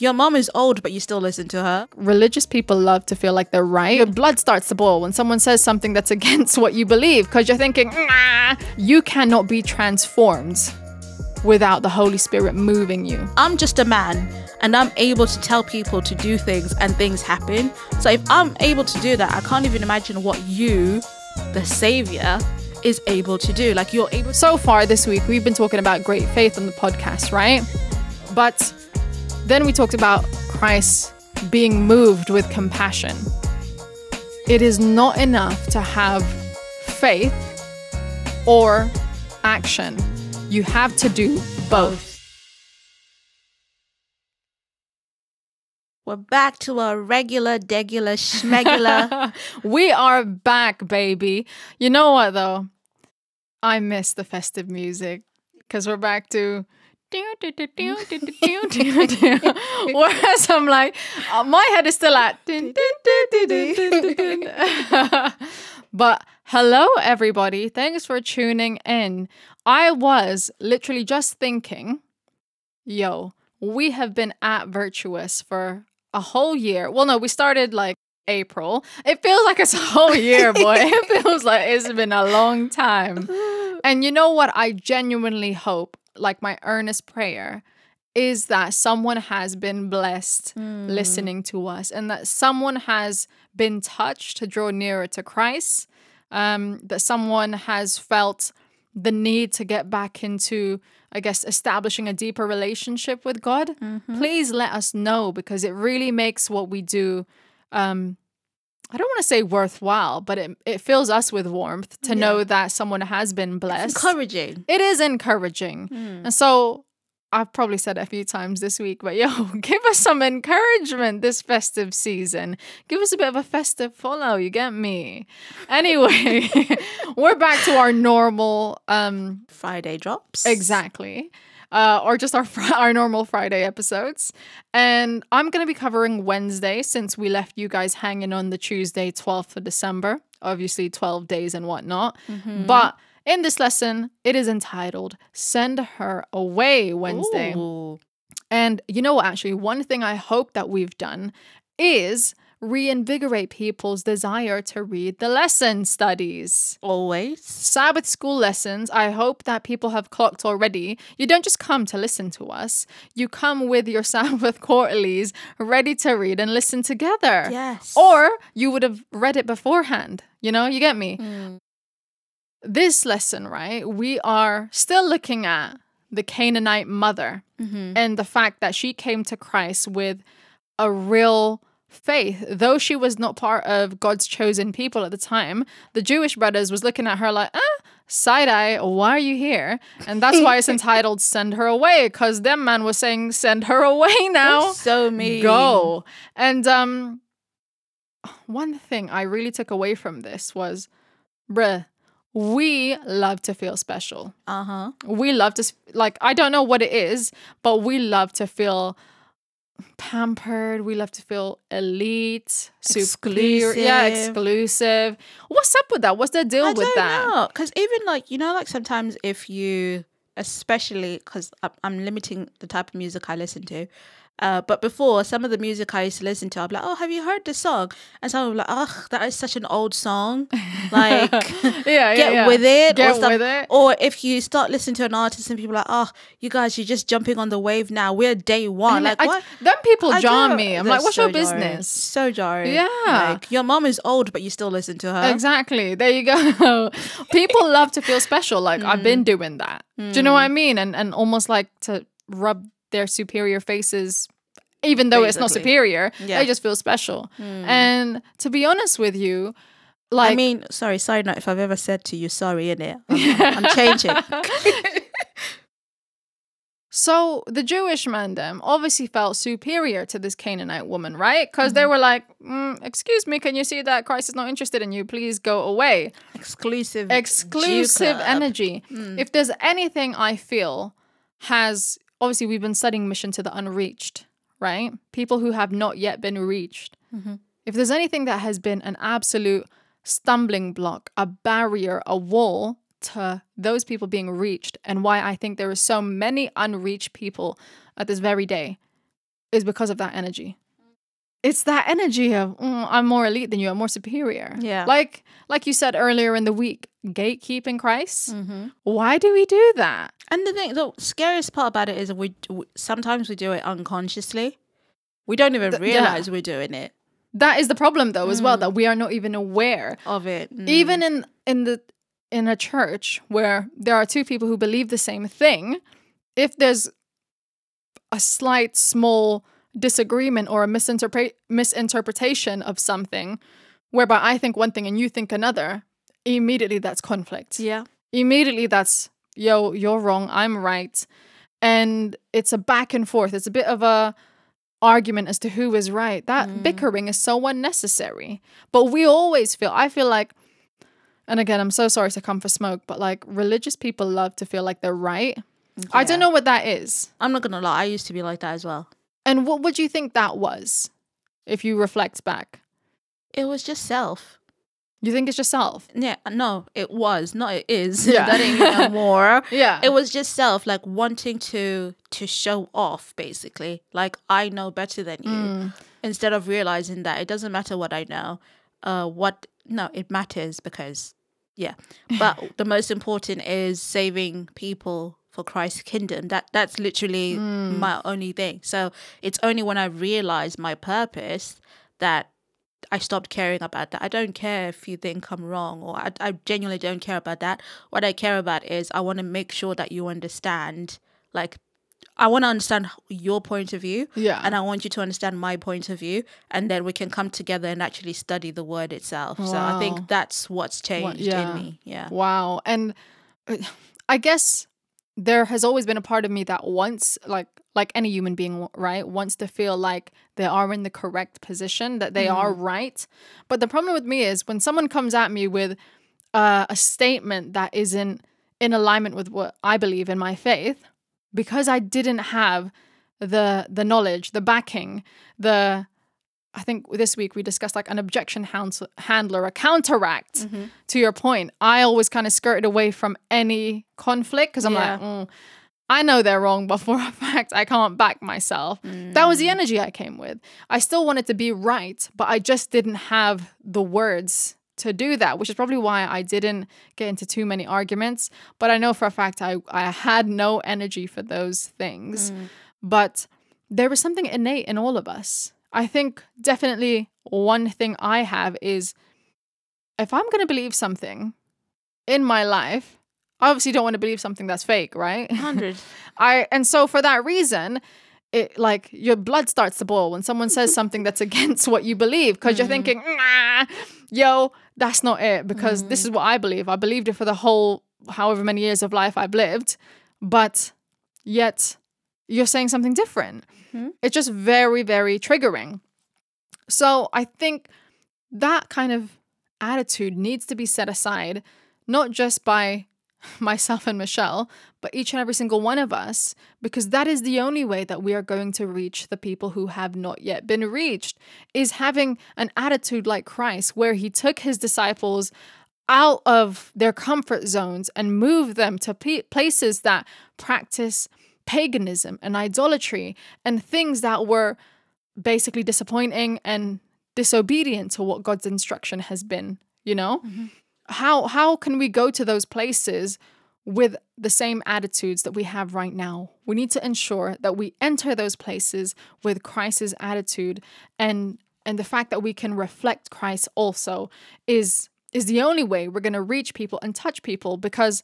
Your mom is old, but you still listen to her. religious people love to feel like they're right. Your blood starts to boil when someone says something that's against what you believe because you're thinking, nah, you cannot be transformed without the Holy Spirit moving you. I'm just a man and I'm able to tell people to do things and things happen. So if I'm able to do that, I can't even imagine what you, the savior, is able to do. Like you're able So far this week, we've been talking about great faith on the podcast, right? But then we talked about Christ being moved with compassion. It is not enough to have faith or action. You have to do both. We're back to our regular, degular, schmegular. we are back, baby. You know what though? I miss the festive music because we're back to. Whereas I'm like, uh, my head is still at. but hello, everybody. Thanks for tuning in. I was literally just thinking, yo, we have been at Virtuous for a whole year. Well, no, we started like April. It feels like it's a whole year, boy. it feels like it's been a long time. And you know what? I genuinely hope, like my earnest prayer, is that someone has been blessed listening to us and that someone has been touched to draw nearer to Christ, um, that someone has felt the need to get back into, I guess, establishing a deeper relationship with God. Please let us know because it really makes what we do. Um, I don't want to say worthwhile, but it, it fills us with warmth to know that someone has been blessed. Encouraging. It is encouraging. And so I've probably said it a few times this week, but yo, give us some encouragement this festive season. Give us a bit of a festive follow, you get me? Anyway, we're back to our normal um Friday drops. exactly. Uh, or just our fr- our normal Friday episodes, and I'm gonna be covering Wednesday since we left you guys hanging on the Tuesday, 12th of December. Obviously, 12 days and whatnot. But in this lesson, it is entitled Send Her Away Wednesday. Ooh. And you know what, actually, one thing I hope that we've done is reinvigorate people's desire to read the lesson studies. Always. Sabbath school lessons, I hope that people have clocked already. You don't just come to listen to us, you come with your Sabbath quarterlies ready to read and listen together. Yes. Or you would have read it beforehand. You know, you get me? Hmm. This lesson, right? We are still looking at the Canaanite mother mm-hmm. and the fact that she came to Christ with a real faith. Though she was not part of god's chosen people at the time the jewish brothers was looking at her like ah side eye why are you here? And that's why it's entitled send her away because them man was saying send her away now. So mean. go. And um one thing i really took away from this was bruh we love to feel special. Uh huh. we love to like i don't know what it is but we love to feel pampered we love to feel elite superior yeah Exclusive. exclusive what's up with that what's the deal I with that. Because even like, you know, like sometimes if you, especially because I'm limiting the type of music I listen to. Uh, but before, some of the music I used to listen to, I'd be like, oh, have you heard this song? And some would be like, ugh, that is such an old song. Like, yeah, yeah, get yeah. with it. Get or stuff. with it. Or if you start listening to an artist and people are like, oh, you guys, you're just jumping on the wave now. We're day one. Like, I- what? them people I jar me i'm like what's so your jarring. business So jarring. Yeah. Like, your mom is old, but you still listen to her. Exactly. There you go. People love to feel special. Like I've Mm. been doing that. Do you know what I mean? And and almost like to rub their superior faces, even though it's not superior. Yeah. They just feel special. Hmm. And to be honest with you, like I mean, sorry, side note, if I've ever said to you sorry in it, I'm, I'm changing. So the Jewish man them obviously felt superior to this Canaanite woman, right? Because they mm-hmm. were like, mm, "Excuse me, can you see that Christ is not interested in you? Please go away." Exclusive. Exclusive energy. Hmm. If there's anything I feel has obviously we've been studying mission to the unreached, right? People who have not yet been reached. Mm-hmm. If there's anything that has been an absolute stumbling block, a barrier, a wall to those people being reached, and why I think there are so many unreached people at this very day, is because of that energy. It's that energy of "Mm, I'm more elite than you, I'm more superior. Yeah. Like like you said earlier in the week, gatekeeping Christ. Mm-hmm. Why do we do that? And the thing, the scariest part about it is we we- sometimes we do it unconsciously. We don't even Th- yeah. realize we're doing it That is the problem though as well Mm. that we are not even aware. of it. Mm. Even in in the in a church where there are two people who believe the same thing, if there's a slight small disagreement or a misinterpret misinterpretation of something whereby I think one thing and you think another, immediately that's conflict. yeah, Immediately that's yo, you're wrong, I'm right. And it's a back and forth. It's a bit of a argument as to who is right. That Mm. bickering is so unnecessary. But we always feel I feel like and again, I'm so sorry to come for smoke, but like religious people love to feel like they're right. I don't know what that is. I'm not gonna lie. I used to be like that as well. And what would you think that was if you reflect back? It was just self. You think it's yourself? Yeah, no, it was not. It is. Yeah. that ain't no more. Yeah. It was just self, like wanting to to show off, basically. Like I know better than you, Mm. instead of realizing that it doesn't matter what I know. Uh, what no, it matters because yeah. But the most important is saving people for Christ's kingdom. That that's literally Mm. my only thing. So it's only when I realized my purpose that I stopped caring about that. I don't care if you think I'm wrong, or I, I genuinely don't care about that. What I care about is I want to make sure that you understand. Like, I want to understand your point of view, Yeah. and I want you to understand my point of view, and then we can come together and actually study the word itself. So I think that's what's changed yeah. in me. Yeah. Wow. And uh, I guess there has always been a part of me that wants like like any human being right wants to feel like they are in the correct position that they are right but the problem with me is when someone comes at me with uh, a statement that isn't in alignment with what i believe in my faith because i didn't have the the knowledge the backing the i think this week we discussed like an objection hound- handler a counteract to your point, I always kind of skirted away from any conflict because I'm Yeah. like, mm, I know they're wrong, but for a fact, I can't back myself. That was the energy I came with. I still wanted to be right, but I just didn't have the words to do that, which is probably why I didn't get into too many arguments. But I know for a fact I, I had no energy for those things. Mm. But there was something innate in all of us. I think definitely one thing I have is if I'm going to believe something in my life, I obviously don't want to believe something that's fake, right? Hundred. I and so for that reason, it like your blood starts to boil when someone says something that's against what you believe because you're mm. thinking, nah, yo, that's not it because this mm. is what I believe. I believed it for the whole however many years of life I've lived, but yet you're saying something different. Mm-hmm. It's just very, very triggering. So I think that kind of attitude needs to be set aside, not just by myself and Michelle, but each and every single one of us, because that is the only way that we are going to reach the people who have not yet been reached, is having an attitude like Christ, where he took his disciples out of their comfort zones and moved them to places that practice paganism and idolatry and things that were basically disappointing and disobedient to what God's instruction has been, you know? Mm-hmm. How how can we go to those places with the same attitudes that we have right now? We need to ensure that we enter those places with Christ's attitude and and the fact that we can reflect Christ also is is the only way we're going to reach people and touch people because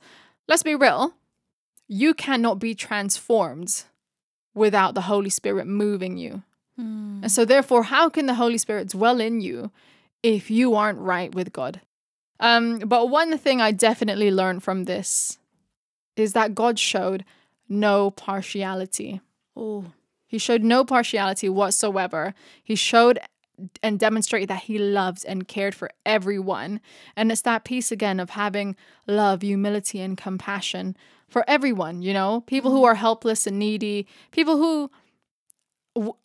let's be real, you cannot be transformed without the Holy Spirit moving you. Hmm. And so, therefore, how can the Holy Spirit dwell in you if you aren't right with God? Um, but one thing I definitely learned from this is that God showed no partiality. Oh, He showed no partiality whatsoever. He showed and demonstrated that he loved and cared for everyone. And it's that piece again of having love, humility, and compassion for everyone, you know, people who are helpless and needy, people who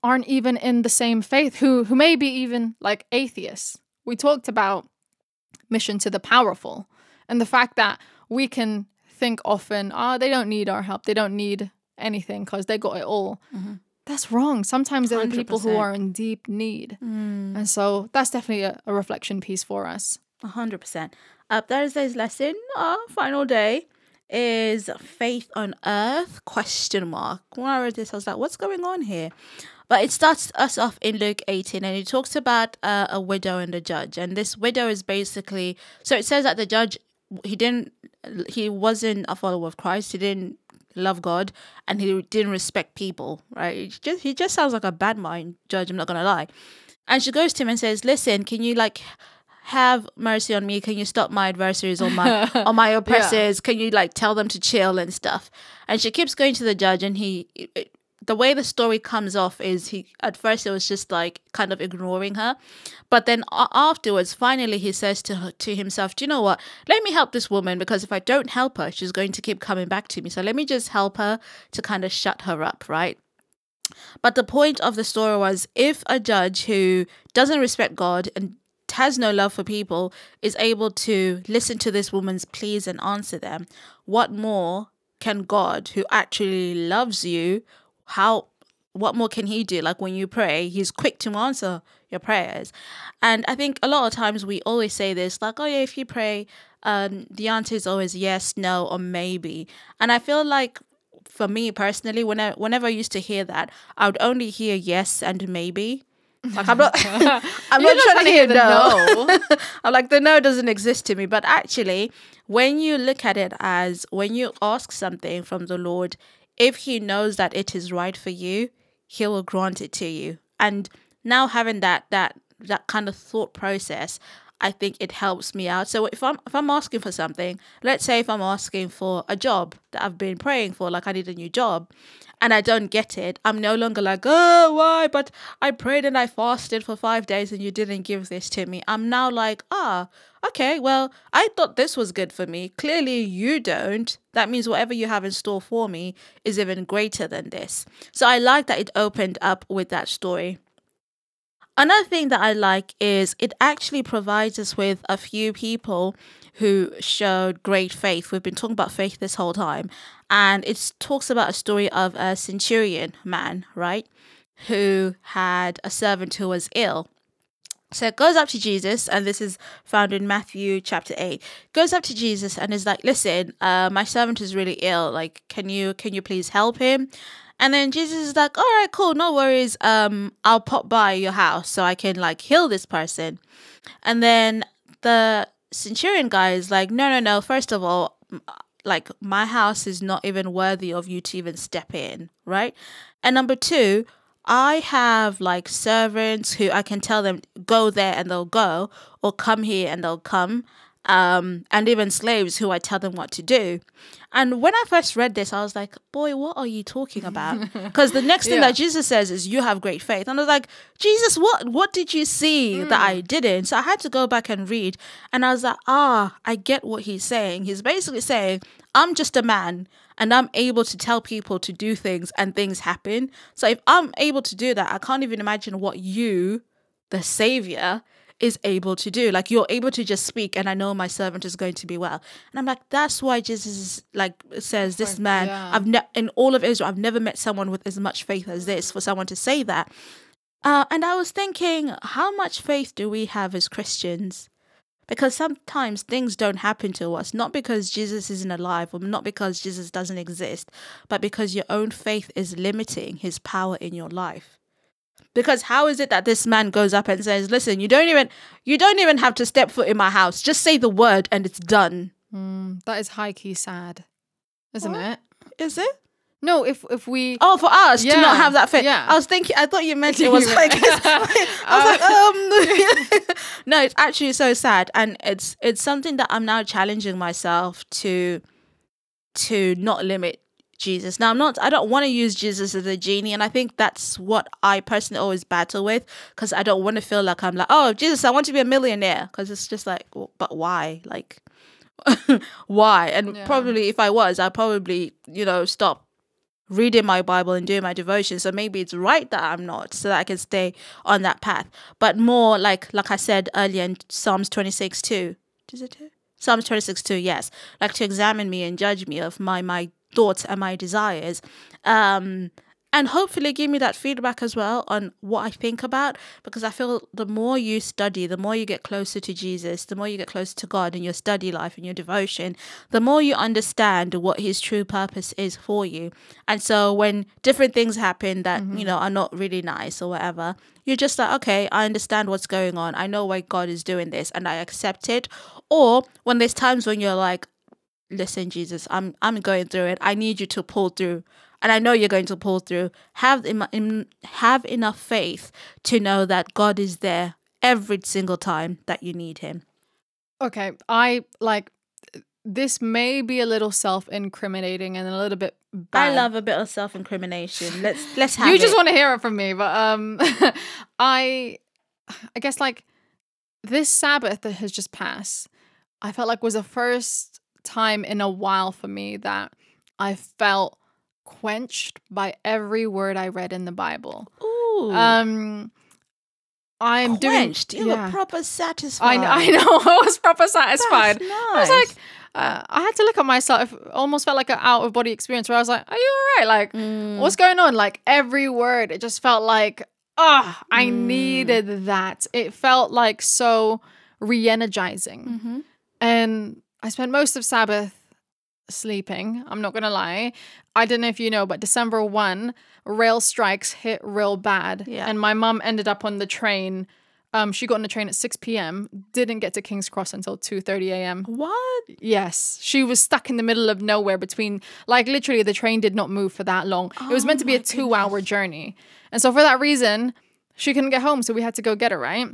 aren't even in the same faith, who who may be even like atheists. We talked about mission to the powerful and the fact that we can think often, oh, they don't need our help. They don't need anything because they got it all. Mm-hmm. that's wrong. Sometimes there are people who are in deep need. Mm. And so that's definitely a, a reflection piece for us. A hundred percent. Uh, Thursday's lesson, our final day, is faith on earth? Question mark. When I read this, I was like, "What's going on here?" But it starts us off in Luke eighteen, and it talks about uh, a widow and a judge. And this widow is basically so it says that the judge he didn't he wasn't a follower of Christ. He didn't love God, and he didn't respect people. Right? He just he just sounds like a bad mind judge. I'm not gonna lie. And she goes to him and says, "Listen, can you like have mercy on me? Can you stop my adversaries or my or my oppressors? Can you like tell them to chill and stuff?" And she keeps going to the judge, and he. It, the way the story comes off is he at first it was just like kind of ignoring her. But then afterwards finally he says to her, to himself do you know what? Let me help this woman because if i don't help her she's going to keep coming back to me. So let me just help her to kind of shut her up right? But the point of the story was if a judge who doesn't respect God and has no love for people is able to listen to this woman's pleas and answer them, what more can God, who actually loves you, how what more can he do? Like when you pray, he's quick to answer your prayers. And I think a lot of times we always say this, like, oh yeah, if you pray, um, the answer is always yes, no, or maybe. And I feel like for me personally, whenever whenever I used to hear that, I would only hear yes and maybe. Like I'm not, I'm You're not trying to hear the no. no. I'm like the no doesn't exist to me. But actually, when you look at it as when you ask something from the Lord, if He knows that it is right for you, He will grant it to you. And now having that that that kind of thought process, I think it helps me out. So if I'm if I'm asking for something, let's say if I'm asking for a job that I've been praying for, like I need a new job, and I don't get it, I'm no longer like, oh, why? But I prayed and I fasted for five days and you didn't give this to me. I'm now like, ah, okay, well, I thought this was good for me. Clearly you don't. That means whatever you have in store for me is even greater than this. So I like that it opened up with that story. Another thing that I like is it actually provides us with a few people who showed great faith. We've been talking about faith this whole time, and it talks about a story of a centurion man, right, who had a servant who was ill. So it goes up to Jesus, and this is found in Matthew chapter eight. Goes up to Jesus and is like, "Listen, uh, my servant is really ill. Like, can you can you please help him?" And then Jesus is like, "All right, cool, no worries. Um, I'll pop by your house so I can like heal this person." And then the centurion guy is like, "No, no, no. First of all, like my house is not even worthy of you to even step in, right? And number two, I have like servants who I can tell them go there and they'll go, or come here and they'll come, um, and even slaves who I tell them what to do. And when I first read this, I was like, boy, what are you talking about? Because the next thing Yeah. that Jesus says is, you have great faith. And I was like, Jesus, what, what did you see that I didn't? So I had to go back and read. And I was like, ah, I get what he's saying. He's basically saying, I'm just a man and I'm able to tell people to do things and things happen. So if I'm able to do that, I can't even imagine what you, the savior, is able to do. Like you're able to just speak, and I know my servant is going to be well. And I'm like, that's why Jesus is like says this man. yeah. I've ne- in all of Israel, I've never met someone with as much faith as this. For someone to say that, uh, and I was thinking, how much faith do we have as Christians? Because sometimes things don't happen to us, not because Jesus isn't alive or not because Jesus doesn't exist, but because your own faith is limiting his power in your life. Because how is it that this man goes up and says, "Listen, you don't even you don't even have to step foot in my house. Just say the word and it's done." Mm, that is high key sad, isn't What? it? Is it? No, if if we Oh, for us to not have that faith. yeah. I was thinking. I thought you meant it was like. I was like, um. no, it's actually so sad, and it's it's something that I'm now challenging myself to, to not limit Jesus. Now I'm not. I don't want to use Jesus as a genie, and I think that's what I personally always battle with because I don't want to feel like I'm like, oh Jesus, I want to be a millionaire, because it's just like, well, but why? Like, why? And Yeah. probably if I was, I'd probably you know stop reading my Bible and doing my devotion. So maybe it's right that I'm not, so that I can stay on that path. But more like like I said earlier in Psalms 26 2. Is it two? Psalms 26 2, yes. Like to examine me and judge me of my my thoughts and my desires. Um and hopefully give me that feedback as well on what I think about because I feel the more you study, the more you get closer to Jesus, the more you get closer to God in your study life and your devotion, the more you understand what his true purpose is for you. And so when different things happen that, you know, are not really nice or whatever, you're just like, okay, I understand what's going on. I know why God is doing this and I accept it. Or when there's times when you're like, listen, Jesus, I'm I'm going through it. I need you to pull through. And I know you're going to pull through. Have em- have enough faith to know that God is there every single time that you need him. Okay, I like this may be a little self-incriminating and a little bit bad. I love a bit of self-incrimination. Let's let's have you just it. want to hear it from me, but um I I guess like this Sabbath that has just passed, I felt like was the first time in a while for me that I felt quenched by every word I read in the Bible. Ooh. Um I'm quenched. doing You yeah. were proper I, satisfied. kn- I know I was proper satisfied. That's I was like, uh, I had to look at myself. It almost felt like an out of body experience where I was like, "Are you all right? Like, Mm. what's going on?" Like every word, it just felt like, ah, I Mm. needed that. It felt like so re-energizing, Mhm. and I spent most of Sabbath sleeping. I'm not gonna lie. I don't know if you know, but December one, rail strikes hit real bad, Yeah. and my mum ended up on the train. Um, she got on the train at 6 p.m. Didn't get to King's Cross until 2:30 a.m. What? Yes, she was stuck in the middle of nowhere between, like, literally, the train did not move for that long. it was Oh meant to be a two hour journey. And so, for that reason, she couldn't get home. So, we had to go get her, right?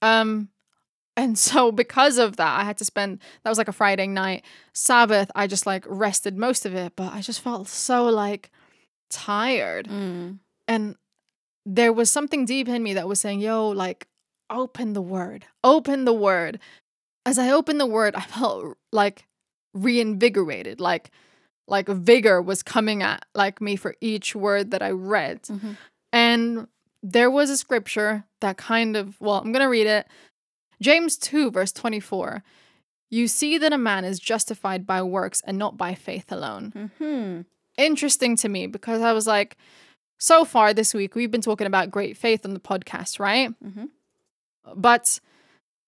Um, and so, because of that, I had to spend that was like a Friday night. Sabbath, I just like rested most of it, but I just felt so like tired. Mm. And there was something deep in me that was saying, yo, like, open the word, open the word. As I opened the word, I felt like reinvigorated, like, like vigor was coming at like me for each word that I read. Mhm. And there was a scripture that kind of, well, I'm going to read it. James 2, verse 24. You see that a man is justified by works and not by faith alone Mhm. interesting to me because I was like, so far this week, we've been talking about great faith on the podcast, right? Mhm. But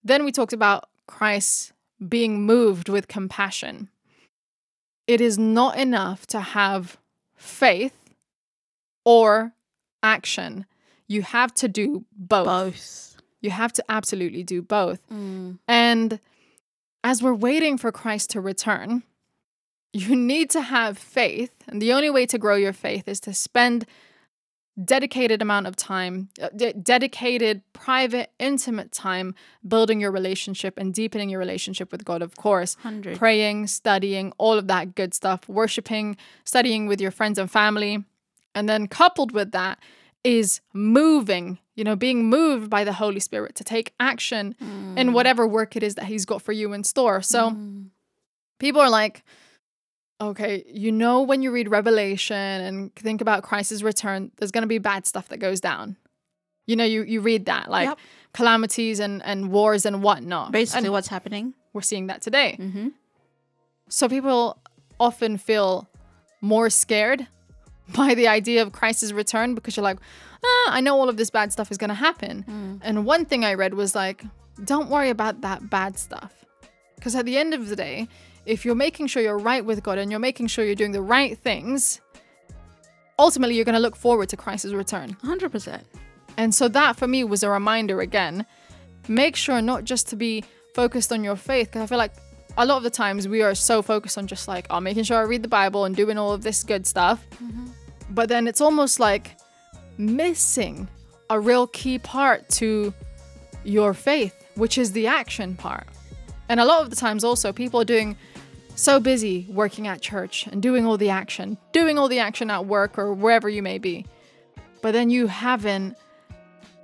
then we talked about Christ being moved with compassion. It is not enough to have faith or action. You have to do both. Both. You have to absolutely do both. Mm. And as we're waiting for Christ to return, you need to have faith. And the only way to grow your faith is to spend dedicated amount of time, uh, de- dedicated, private, intimate time building your relationship and deepening your relationship with God, of course. 100. Praying, studying, all of that good stuff, worshiping, studying with your friends and family. And then coupled with that is moving, you know, being moved by the Holy Spirit to take action in whatever work it is that He's got for you in store. So Mm. people are like, okay, you know, when you read Revelation and think about Christ's return, there's going to be bad stuff that goes down. You know, you, you read that, like Yep. calamities and, and wars and whatnot. Basically, And what's happening? we're seeing that today. Mm-hmm. So people often feel more scared by the idea of Christ's return because you're like, ah, I know all of this bad stuff is going to happen. And one thing I read was like, don't worry about that bad stuff. Because at the end of the day, if you're making sure you're right with God and you're making sure you're doing the right things, ultimately you're going to look forward to Christ's return. 100%. And so that for me was a reminder again. Make sure not just to be focused on your faith, because I feel like a lot of the times we are so focused on just like, oh, making sure I read the Bible and doing all of this good stuff. Mm-hmm. But then it's almost like missing a real key part to your faith, which is the action part. And a lot of the times also people are doing so busy working at church and doing all the action, doing all the action at work or wherever you may be. But then you haven't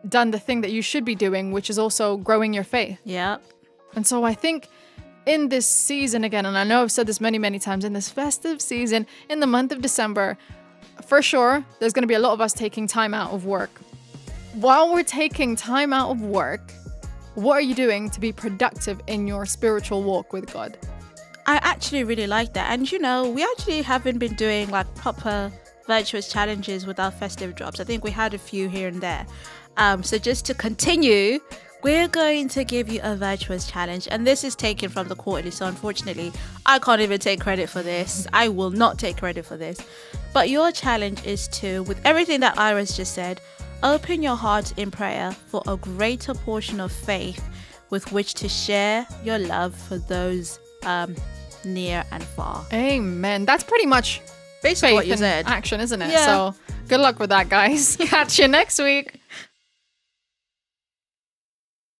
done the thing that you should be doing, which is also growing your faith. Yeah. And so I think in this season again, and I know I've said this many, many times, in this festive season, in the month of December, for sure, there's going to be a lot of us taking time out of work. While we're taking time out of work, what are you doing to be productive in your spiritual walk with God? I actually really like that. And you know, we actually haven't been doing like proper virtuous challenges with our festive drops. I think we had a few here and there. Um, so just to continue, we're going to give you a virtuous challenge, and this is taken from the quarterly. So unfortunately, I can't even take credit for this. I will not take credit for this. But your challenge is to, with everything that Iris just said, open your heart in prayer for a greater portion of faith with which to share your love for those um, near and far. Amen. That's pretty much Basically, what you said. action, isn't it? Yeah. So good luck with that, guys. Catch you next week.